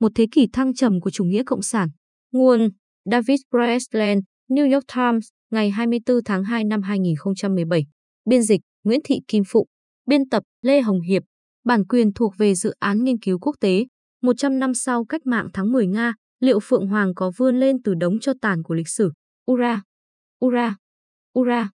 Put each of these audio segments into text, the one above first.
một thế kỷ thăng trầm của chủ nghĩa cộng sản. Nguồn David Presland, New York Times, ngày 24 tháng 2 năm 2017. Biên dịch Nguyễn Thị Kim Phụng. Biên tập Lê Hồng Hiệp. Bản quyền thuộc về dự án nghiên cứu quốc tế. 100 năm sau cách mạng tháng 10 Nga, liệu Phượng Hoàng có vươn lên từ đống cho tàn của lịch sử? Ura! Ura! Ura!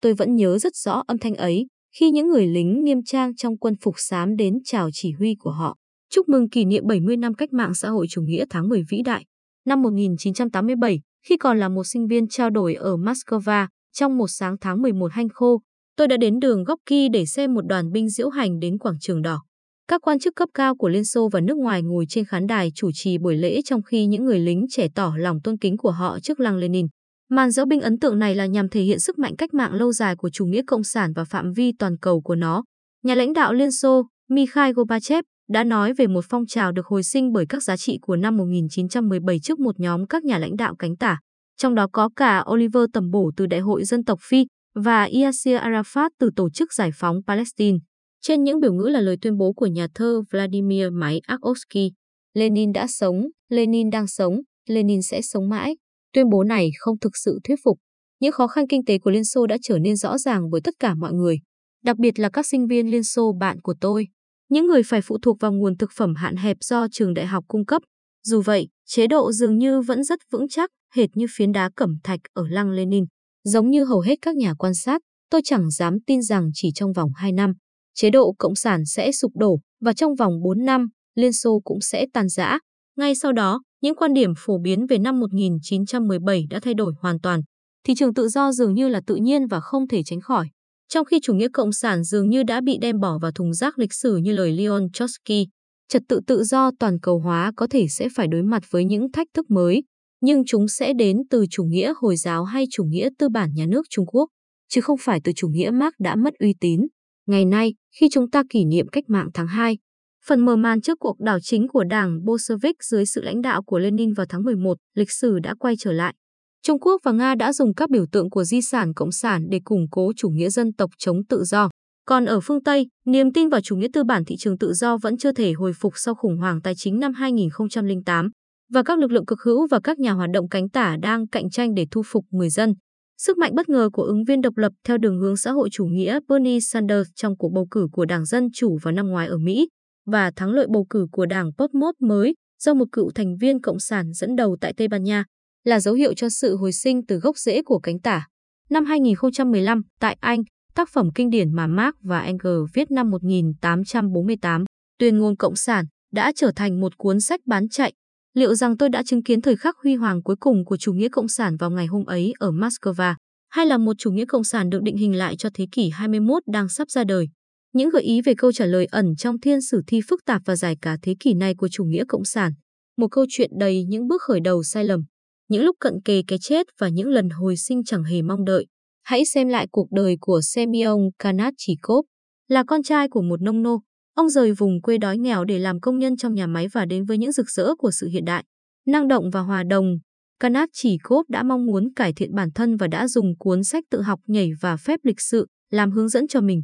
Tôi vẫn nhớ rất rõ âm thanh ấy khi những người lính nghiêm trang trong quân phục xám đến chào chỉ huy của họ. Chúc mừng kỷ niệm 70 năm cách mạng xã hội chủ nghĩa tháng 10 vĩ đại. Năm 1987, khi còn là một sinh viên trao đổi ở Moscow, trong một sáng tháng 11 hanh khô, tôi đã đến đường Gorky để xem một đoàn binh diễu hành đến quảng trường đỏ. Các quan chức cấp cao của Liên Xô và nước ngoài ngồi trên khán đài chủ trì buổi lễ trong khi những người lính trẻ tỏ lòng tôn kính của họ trước lăng Lenin. Màn diễu binh ấn tượng này là nhằm thể hiện sức mạnh cách mạng lâu dài của chủ nghĩa cộng sản và phạm vi toàn cầu của nó. Nhà lãnh đạo Liên Xô, Mikhail Gorbachev, đã nói về một phong trào được hồi sinh bởi các giá trị của năm 1917 trước một nhóm các nhà lãnh đạo cánh tả, trong đó có cả Oliver Tầm Bổ từ Đại hội Dân tộc Phi và Yasser Arafat từ Tổ chức Giải phóng Palestine. Trên những biểu ngữ là lời tuyên bố của nhà thơ Vladimir Mayakovsky. Lenin đã sống, Lenin đang sống, Lenin sẽ sống mãi. Tuyên bố này không thực sự thuyết phục. Những khó khăn kinh tế của Liên Xô đã trở nên rõ ràng với tất cả mọi người, đặc biệt là các sinh viên Liên Xô bạn của tôi. Những người phải phụ thuộc vào nguồn thực phẩm hạn hẹp do trường đại học cung cấp. Dù vậy, chế độ dường như vẫn rất vững chắc, hệt như phiến đá cẩm thạch ở lăng Lenin. Giống như hầu hết các nhà quan sát, tôi chẳng dám tin rằng chỉ trong vòng 2 năm, chế độ Cộng sản sẽ sụp đổ và trong vòng 4 năm, Liên Xô cũng sẽ tan rã. Ngay sau đó, những quan điểm phổ biến về năm 1917 đã thay đổi hoàn toàn. Thị trường tự do dường như là tự nhiên và không thể tránh khỏi. Trong khi chủ nghĩa cộng sản dường như đã bị đem bỏ vào thùng rác lịch sử như lời Leon Trotsky, trật tự tự do toàn cầu hóa có thể sẽ phải đối mặt với những thách thức mới, nhưng chúng sẽ đến từ chủ nghĩa Hồi giáo hay chủ nghĩa tư bản nhà nước Trung Quốc, chứ không phải từ chủ nghĩa Marx đã mất uy tín. Ngày nay, khi chúng ta kỷ niệm cách mạng tháng 2, phần mở màn trước cuộc đảo chính của đảng Bolshevik dưới sự lãnh đạo của Lenin vào tháng 11, lịch sử đã quay trở lại. Trung Quốc và Nga đã dùng các biểu tượng của di sản cộng sản để củng cố chủ nghĩa dân tộc chống tự do. Còn ở phương Tây, niềm tin vào chủ nghĩa tư bản thị trường tự do vẫn chưa thể hồi phục sau khủng hoảng tài chính năm 2008, và các lực lượng cực hữu và các nhà hoạt động cánh tả đang cạnh tranh để thu phục người dân. Sức mạnh bất ngờ của ứng viên độc lập theo đường hướng xã hội chủ nghĩa Bernie Sanders trong cuộc bầu cử của Đảng Dân Chủ vào năm ngoái ở Mỹ và thắng lợi bầu cử của Đảng Podmos mới do một cựu thành viên Cộng sản dẫn đầu tại Tây Ban Nha là dấu hiệu cho sự hồi sinh từ gốc rễ của cánh tả. Năm 2015, tại Anh, tác phẩm kinh điển mà Marx và Engels viết năm 1848, Tuyên ngôn Cộng sản, đã trở thành một cuốn sách bán chạy. Liệu rằng tôi đã chứng kiến thời khắc huy hoàng cuối cùng của chủ nghĩa Cộng sản vào ngày hôm ấy ở Moscow, hay là một chủ nghĩa Cộng sản được định hình lại cho thế kỷ 21 đang sắp ra đời? Những gợi ý về câu trả lời ẩn trong thiên sử thi phức tạp và dài cả thế kỷ này của chủ nghĩa Cộng sản. Một câu chuyện đầy những bước khởi đầu sai lầm những lúc cận kề cái chết và những lần hồi sinh chẳng hề mong đợi. Hãy xem lại cuộc đời của Semyon Kanatchikov, là con trai của một nông nô. Ông rời vùng quê đói nghèo để làm công nhân trong nhà máy và đến với những rực rỡ của sự hiện đại. Năng động và hòa đồng, Kanatchikov đã mong muốn cải thiện bản thân và đã dùng cuốn sách tự học nhảy và phép lịch sự làm hướng dẫn cho mình.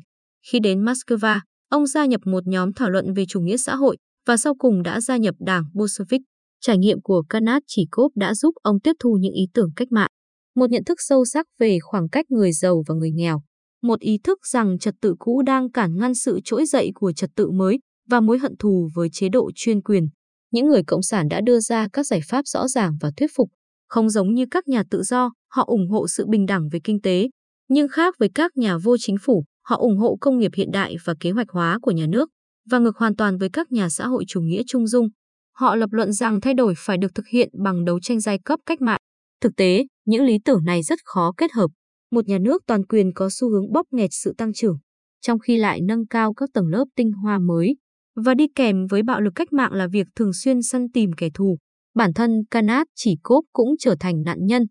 Khi đến Moscow, ông gia nhập một nhóm thảo luận về chủ nghĩa xã hội và sau cùng đã gia nhập đảng Bolshevik. Trải nghiệm của Kanat chỉ cốp đã giúp ông tiếp thu những ý tưởng cách mạng, một nhận thức sâu sắc về khoảng cách người giàu và người nghèo, một ý thức rằng trật tự cũ đang cản ngăn sự trỗi dậy của trật tự mới và mối hận thù với chế độ chuyên quyền. Những người cộng sản đã đưa ra các giải pháp rõ ràng và thuyết phục, không giống như các nhà tự do, họ ủng hộ sự bình đẳng về kinh tế, nhưng khác với các nhà vô chính phủ, họ ủng hộ công nghiệp hiện đại và kế hoạch hóa của nhà nước, và ngược hoàn toàn với các nhà xã hội chủ nghĩa trung dung, Họ lập luận rằng thay đổi phải được thực hiện bằng đấu tranh giai cấp cách mạng. Thực tế, những lý tưởng này rất khó kết hợp. Một nhà nước toàn quyền có xu hướng bóp nghẹt sự tăng trưởng, trong khi lại nâng cao các tầng lớp tinh hoa mới. Và đi kèm với bạo lực cách mạng là việc thường xuyên săn tìm kẻ thù. Bản thân Kanat chỉ cốp cũng trở thành nạn nhân.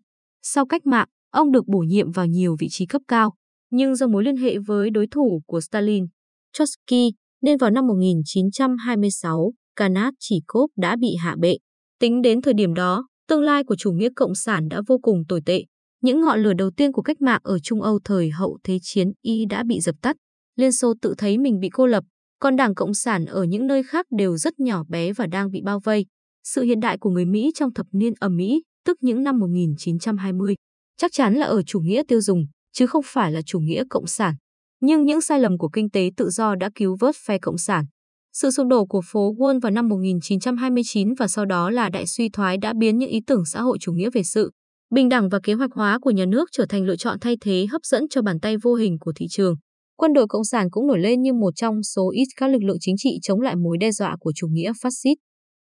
Sau cách mạng, ông được bổ nhiệm vào nhiều vị trí cấp cao, nhưng do mối liên hệ với đối thủ của Stalin, Trotsky, nên vào năm 1926, Kanat chỉ cốp đã bị hạ bệ. Tính đến thời điểm đó, tương lai của chủ nghĩa cộng sản đã vô cùng tồi tệ. Những ngọn lửa đầu tiên của cách mạng ở Trung Âu thời hậu Thế chiến Y đã bị dập tắt. Liên Xô tự thấy mình bị cô lập, còn Đảng Cộng sản ở những nơi khác đều rất nhỏ bé và đang bị bao vây. sự hiện đại của người Mỹ trong thập niên ở Mỹ, tức những năm 1920. Chắc chắn là ở chủ nghĩa tiêu dùng, chứ không phải là chủ nghĩa cộng sản. Nhưng những sai lầm của kinh tế tự do đã cứu vớt phe cộng sản. Sự sụp đổ của phố Wall vào năm 1929 và sau đó là đại suy thoái đã biến những ý tưởng xã hội chủ nghĩa về sự bình đẳng và kế hoạch hóa của nhà nước trở thành lựa chọn thay thế hấp dẫn cho bàn tay vô hình của thị trường. Quân đội Cộng sản cũng nổi lên như một trong số ít các lực lượng chính trị chống lại mối đe dọa của chủ nghĩa phát xít.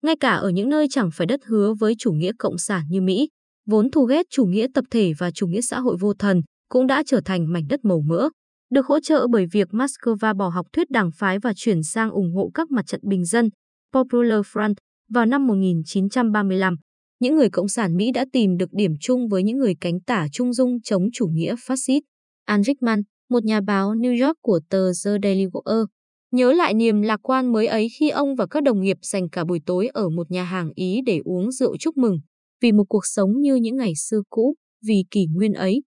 Ngay cả ở những nơi chẳng phải đất hứa với chủ nghĩa cộng sản như Mỹ, vốn thù ghét chủ nghĩa tập thể và chủ nghĩa xã hội vô thần, cũng đã trở thành mảnh đất màu mỡ. Được hỗ trợ bởi việc Moscow bỏ học thuyết đảng phái và chuyển sang ủng hộ các mặt trận bình dân, Popular Front, vào năm 1935, những người Cộng sản Mỹ đã tìm được điểm chung với những người cánh tả trung dung chống chủ nghĩa phát xít. An Rickman, một nhà báo New York của tờ The Daily Wire, nhớ lại niềm lạc quan mới ấy khi ông và các đồng nghiệp dành cả buổi tối ở một nhà hàng Ý để uống rượu chúc mừng, vì một cuộc sống như những ngày xưa cũ, vì kỷ nguyên ấy,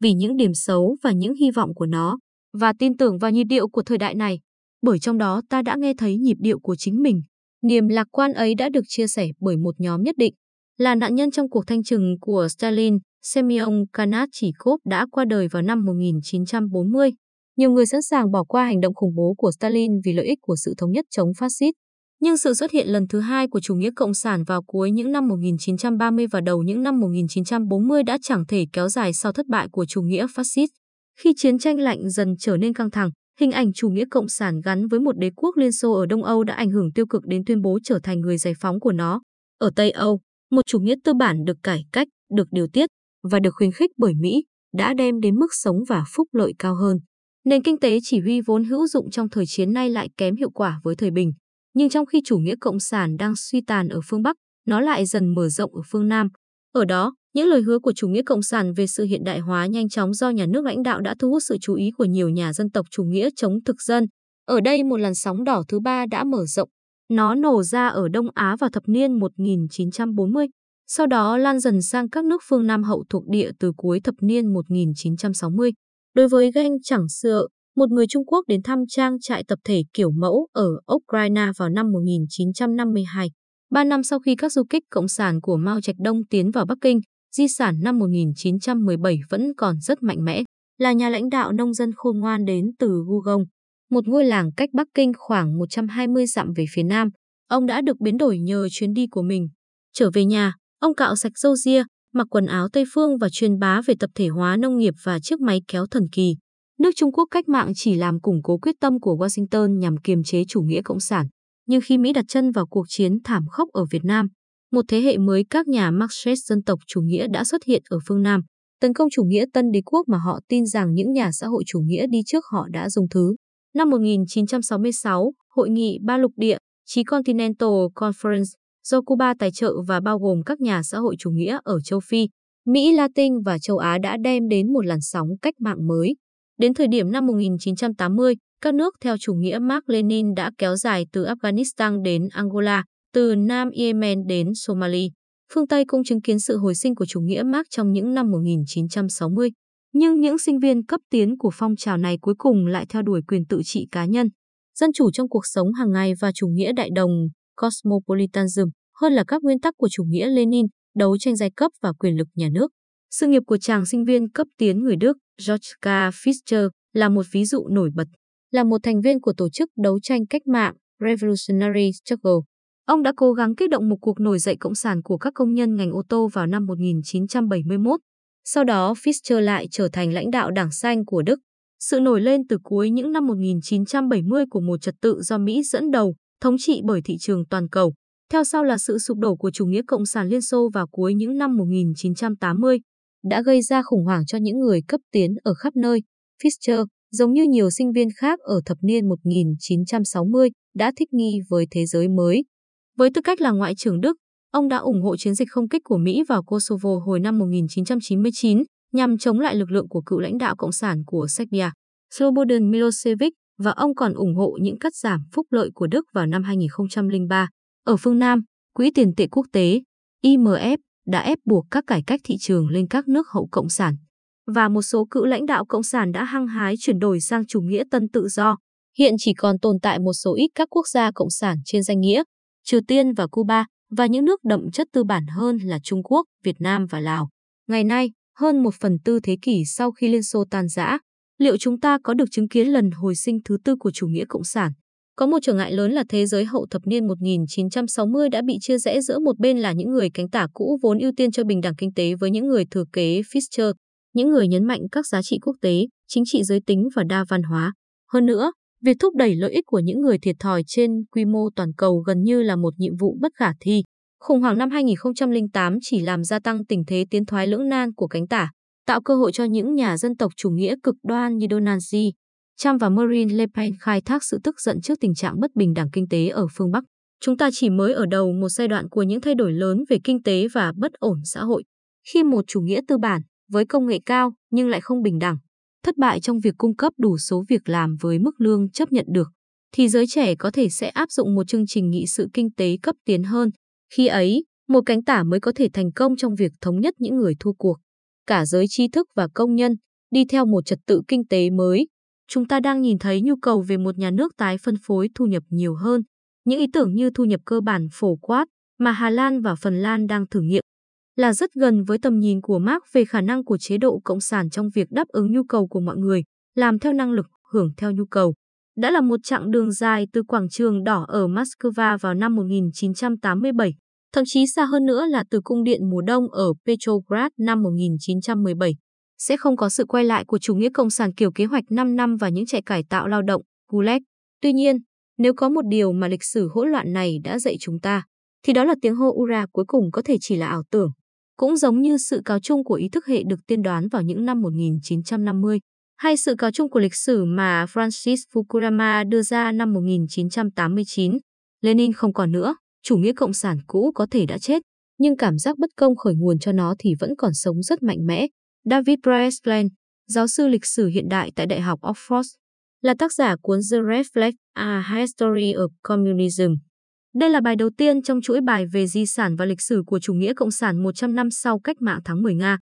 vì những điểm xấu và những hy vọng của nó, và tin tưởng vào nhịp điệu của thời đại này, bởi trong đó ta đã nghe thấy nhịp điệu của chính mình. Niềm lạc quan ấy đã được chia sẻ bởi một nhóm nhất định, là nạn nhân trong cuộc thanh trừng của Stalin, Semyon Kanatchikov đã qua đời vào năm 1940. Nhiều người sẵn sàng bỏ qua hành động khủng bố của Stalin vì lợi ích của sự thống nhất chống phát xít. Nhưng sự xuất hiện lần thứ hai của chủ nghĩa cộng sản vào cuối những năm 1930 và đầu những năm 1940 đã chẳng thể kéo dài sau thất bại của chủ nghĩa phát xít. Khi chiến tranh lạnh dần trở nên căng thẳng, hình ảnh chủ nghĩa cộng sản gắn với một đế quốc Liên Xô ở Đông Âu đã ảnh hưởng tiêu cực đến tuyên bố trở thành người giải phóng của nó. Ở Tây Âu, một chủ nghĩa tư bản được cải cách, được điều tiết và được khuyến khích bởi Mỹ đã đem đến mức sống và phúc lợi cao hơn. Nền kinh tế chỉ huy vốn hữu dụng trong thời chiến nay lại kém hiệu quả với thời bình. Nhưng trong khi chủ nghĩa cộng sản đang suy tàn ở phương Bắc, nó lại dần mở rộng ở phương Nam. Ở đó, những lời hứa của chủ nghĩa cộng sản về sự hiện đại hóa nhanh chóng do nhà nước lãnh đạo đã thu hút sự chú ý của nhiều nhà dân tộc chủ nghĩa chống thực dân. Ở đây một làn sóng đỏ thứ ba đã mở rộng. Nó nổ ra ở Đông Á vào thập niên 1940, sau đó lan dần sang các nước phương Nam hậu thuộc địa từ cuối thập niên 1960. Đối với Ganh chẳng sợ, một người Trung Quốc đến thăm trang trại tập thể kiểu mẫu ở Ukraine vào năm 1952. Ba năm sau khi các du kích cộng sản của Mao Trạch Đông tiến vào Bắc Kinh, di sản năm 1917 vẫn còn rất mạnh mẽ, là nhà lãnh đạo nông dân khôn ngoan đến từ Gugong, một ngôi làng cách Bắc Kinh khoảng 120 dặm về phía nam. Ông đã được biến đổi nhờ chuyến đi của mình. Trở về nhà, ông cạo sạch râu ria, mặc quần áo Tây phương và truyền bá về tập thể hóa nông nghiệp và chiếc máy kéo thần kỳ. Nước Trung Quốc cách mạng chỉ làm củng cố quyết tâm của Washington nhằm kiềm chế chủ nghĩa cộng sản. Nhưng khi Mỹ đặt chân vào cuộc chiến thảm khốc ở Việt Nam, một thế hệ mới các nhà Marxist dân tộc chủ nghĩa đã xuất hiện ở phương Nam, tấn công chủ nghĩa tân đế quốc mà họ tin rằng những nhà xã hội chủ nghĩa đi trước họ đã dùng thứ. Năm 1966, Hội nghị Ba lục địa, Chí Continental Conference, do Cuba tài trợ và bao gồm các nhà xã hội chủ nghĩa ở châu Phi, Mỹ Latin và châu Á đã đem đến một làn sóng cách mạng mới. Đến thời điểm năm 1980, các nước theo chủ nghĩa Mark Lenin đã kéo dài từ Afghanistan đến Angola, từ Nam Yemen đến Somalia. Phương Tây cũng chứng kiến sự hồi sinh của chủ nghĩa Mark trong những năm 1960. Nhưng những sinh viên cấp tiến của phong trào này cuối cùng lại theo đuổi quyền tự trị cá nhân, dân chủ trong cuộc sống hàng ngày và chủ nghĩa đại đồng, cosmopolitanism, hơn là các nguyên tắc của chủ nghĩa Lenin, đấu tranh giai cấp và quyền lực nhà nước. Sự nghiệp của chàng sinh viên cấp tiến người Đức George K. Fischer là một ví dụ nổi bật. Là một thành viên của tổ chức đấu tranh cách mạng Revolutionary Struggle, ông đã cố gắng kích động một cuộc nổi dậy cộng sản của các công nhân ngành ô tô vào năm 1971. Sau đó Fischer lại trở thành lãnh đạo đảng xanh của Đức. Sự nổi lên từ cuối những năm 1970 của một trật tự do Mỹ dẫn đầu, thống trị bởi thị trường toàn cầu. Theo sau là sự sụp đổ của chủ nghĩa cộng sản Liên Xô vào cuối những năm 1980, đã gây ra khủng hoảng cho những người cấp tiến ở khắp nơi. Fischer, giống như nhiều sinh viên khác ở thập niên 1960, đã thích nghi với thế giới mới. Với tư cách là Ngoại trưởng Đức, ông đã ủng hộ chiến dịch không kích của Mỹ vào Kosovo hồi năm 1999 nhằm chống lại lực lượng của cựu lãnh đạo Cộng sản của Serbia, Slobodan Milosevic, và ông còn ủng hộ những cắt giảm phúc lợi của Đức vào năm 2003. Ở phương Nam, Quỹ tiền tệ quốc tế, IMF, đã ép buộc các cải cách thị trường lên các nước hậu Cộng sản. Và một số cựu lãnh đạo Cộng sản đã hăng hái chuyển đổi sang chủ nghĩa tân tự do. Hiện chỉ còn tồn tại một số ít các quốc gia Cộng sản trên danh nghĩa, Triều Tiên và Cuba, và những nước đậm chất tư bản hơn là Trung Quốc, Việt Nam và Lào. Ngày nay, hơn một phần tư thế kỷ sau khi Liên Xô tan rã, liệu chúng ta có được chứng kiến lần hồi sinh thứ tư của chủ nghĩa cộng sản? Có một trở ngại lớn là thế giới hậu thập niên 1960 đã bị chia rẽ giữa một bên là những người cánh tả cũ vốn ưu tiên cho bình đẳng kinh tế với những người thừa kế Fischer, những người nhấn mạnh các giá trị quốc tế, chính trị giới tính và đa văn hóa. Hơn nữa, việc thúc đẩy lợi ích của những người thiệt thòi trên quy mô toàn cầu gần như là một nhiệm vụ bất khả thi. Khủng hoảng năm 2008 chỉ làm gia tăng tình thế tiến thoái lưỡng nan của cánh tả, tạo cơ hội cho những nhà dân tộc chủ nghĩa cực đoan như Donald G. Trump và Marine Le Pen khai thác sự tức giận trước tình trạng bất bình đẳng kinh tế ở phương Bắc. Chúng ta chỉ mới ở đầu một giai đoạn của những thay đổi lớn về kinh tế và bất ổn xã hội. Khi một chủ nghĩa tư bản với công nghệ cao nhưng lại không bình đẳng, thất bại trong việc cung cấp đủ số việc làm với mức lương chấp nhận được, thì giới trẻ có thể sẽ áp dụng một chương trình nghị sự kinh tế cấp tiến hơn. Khi ấy, một cánh tả mới có thể thành công trong việc thống nhất những người thua cuộc. Cả giới trí thức và công nhân đi theo một trật tự kinh tế mới. Chúng ta đang nhìn thấy nhu cầu về một nhà nước tái phân phối thu nhập nhiều hơn. Những ý tưởng như thu nhập cơ bản phổ quát mà Hà Lan và Phần Lan đang thử nghiệm là rất gần với tầm nhìn của Marx về khả năng của chế độ cộng sản trong việc đáp ứng nhu cầu của mọi người, làm theo năng lực, hưởng theo nhu cầu. Đã là một chặng đường dài từ quảng trường đỏ ở Moscow vào năm 1987, thậm chí xa hơn nữa là từ cung điện mùa đông ở Petrograd năm 1917. Sẽ không có sự quay lại của chủ nghĩa cộng sản kiểu kế hoạch 5 năm và những trại cải tạo lao động, Gulag. Tuy nhiên, nếu có một điều mà lịch sử hỗn loạn này đã dạy chúng ta, thì đó là tiếng hô Ura cuối cùng có thể chỉ là ảo tưởng. Cũng giống như sự cáo chung của ý thức hệ được tiên đoán vào những năm 1950, hay sự cáo chung của lịch sử mà Francis Fukuyama đưa ra năm 1989. Lenin không còn nữa, chủ nghĩa cộng sản cũ có thể đã chết, nhưng cảm giác bất công khởi nguồn cho nó thì vẫn còn sống rất mạnh mẽ. David Breslin, giáo sư lịch sử hiện đại tại Đại học Oxford, là tác giả cuốn The Reflect A History of Communism. Đây là bài đầu tiên trong chuỗi bài về di sản và lịch sử của chủ nghĩa cộng sản 100 năm sau cách mạng tháng 10 Nga.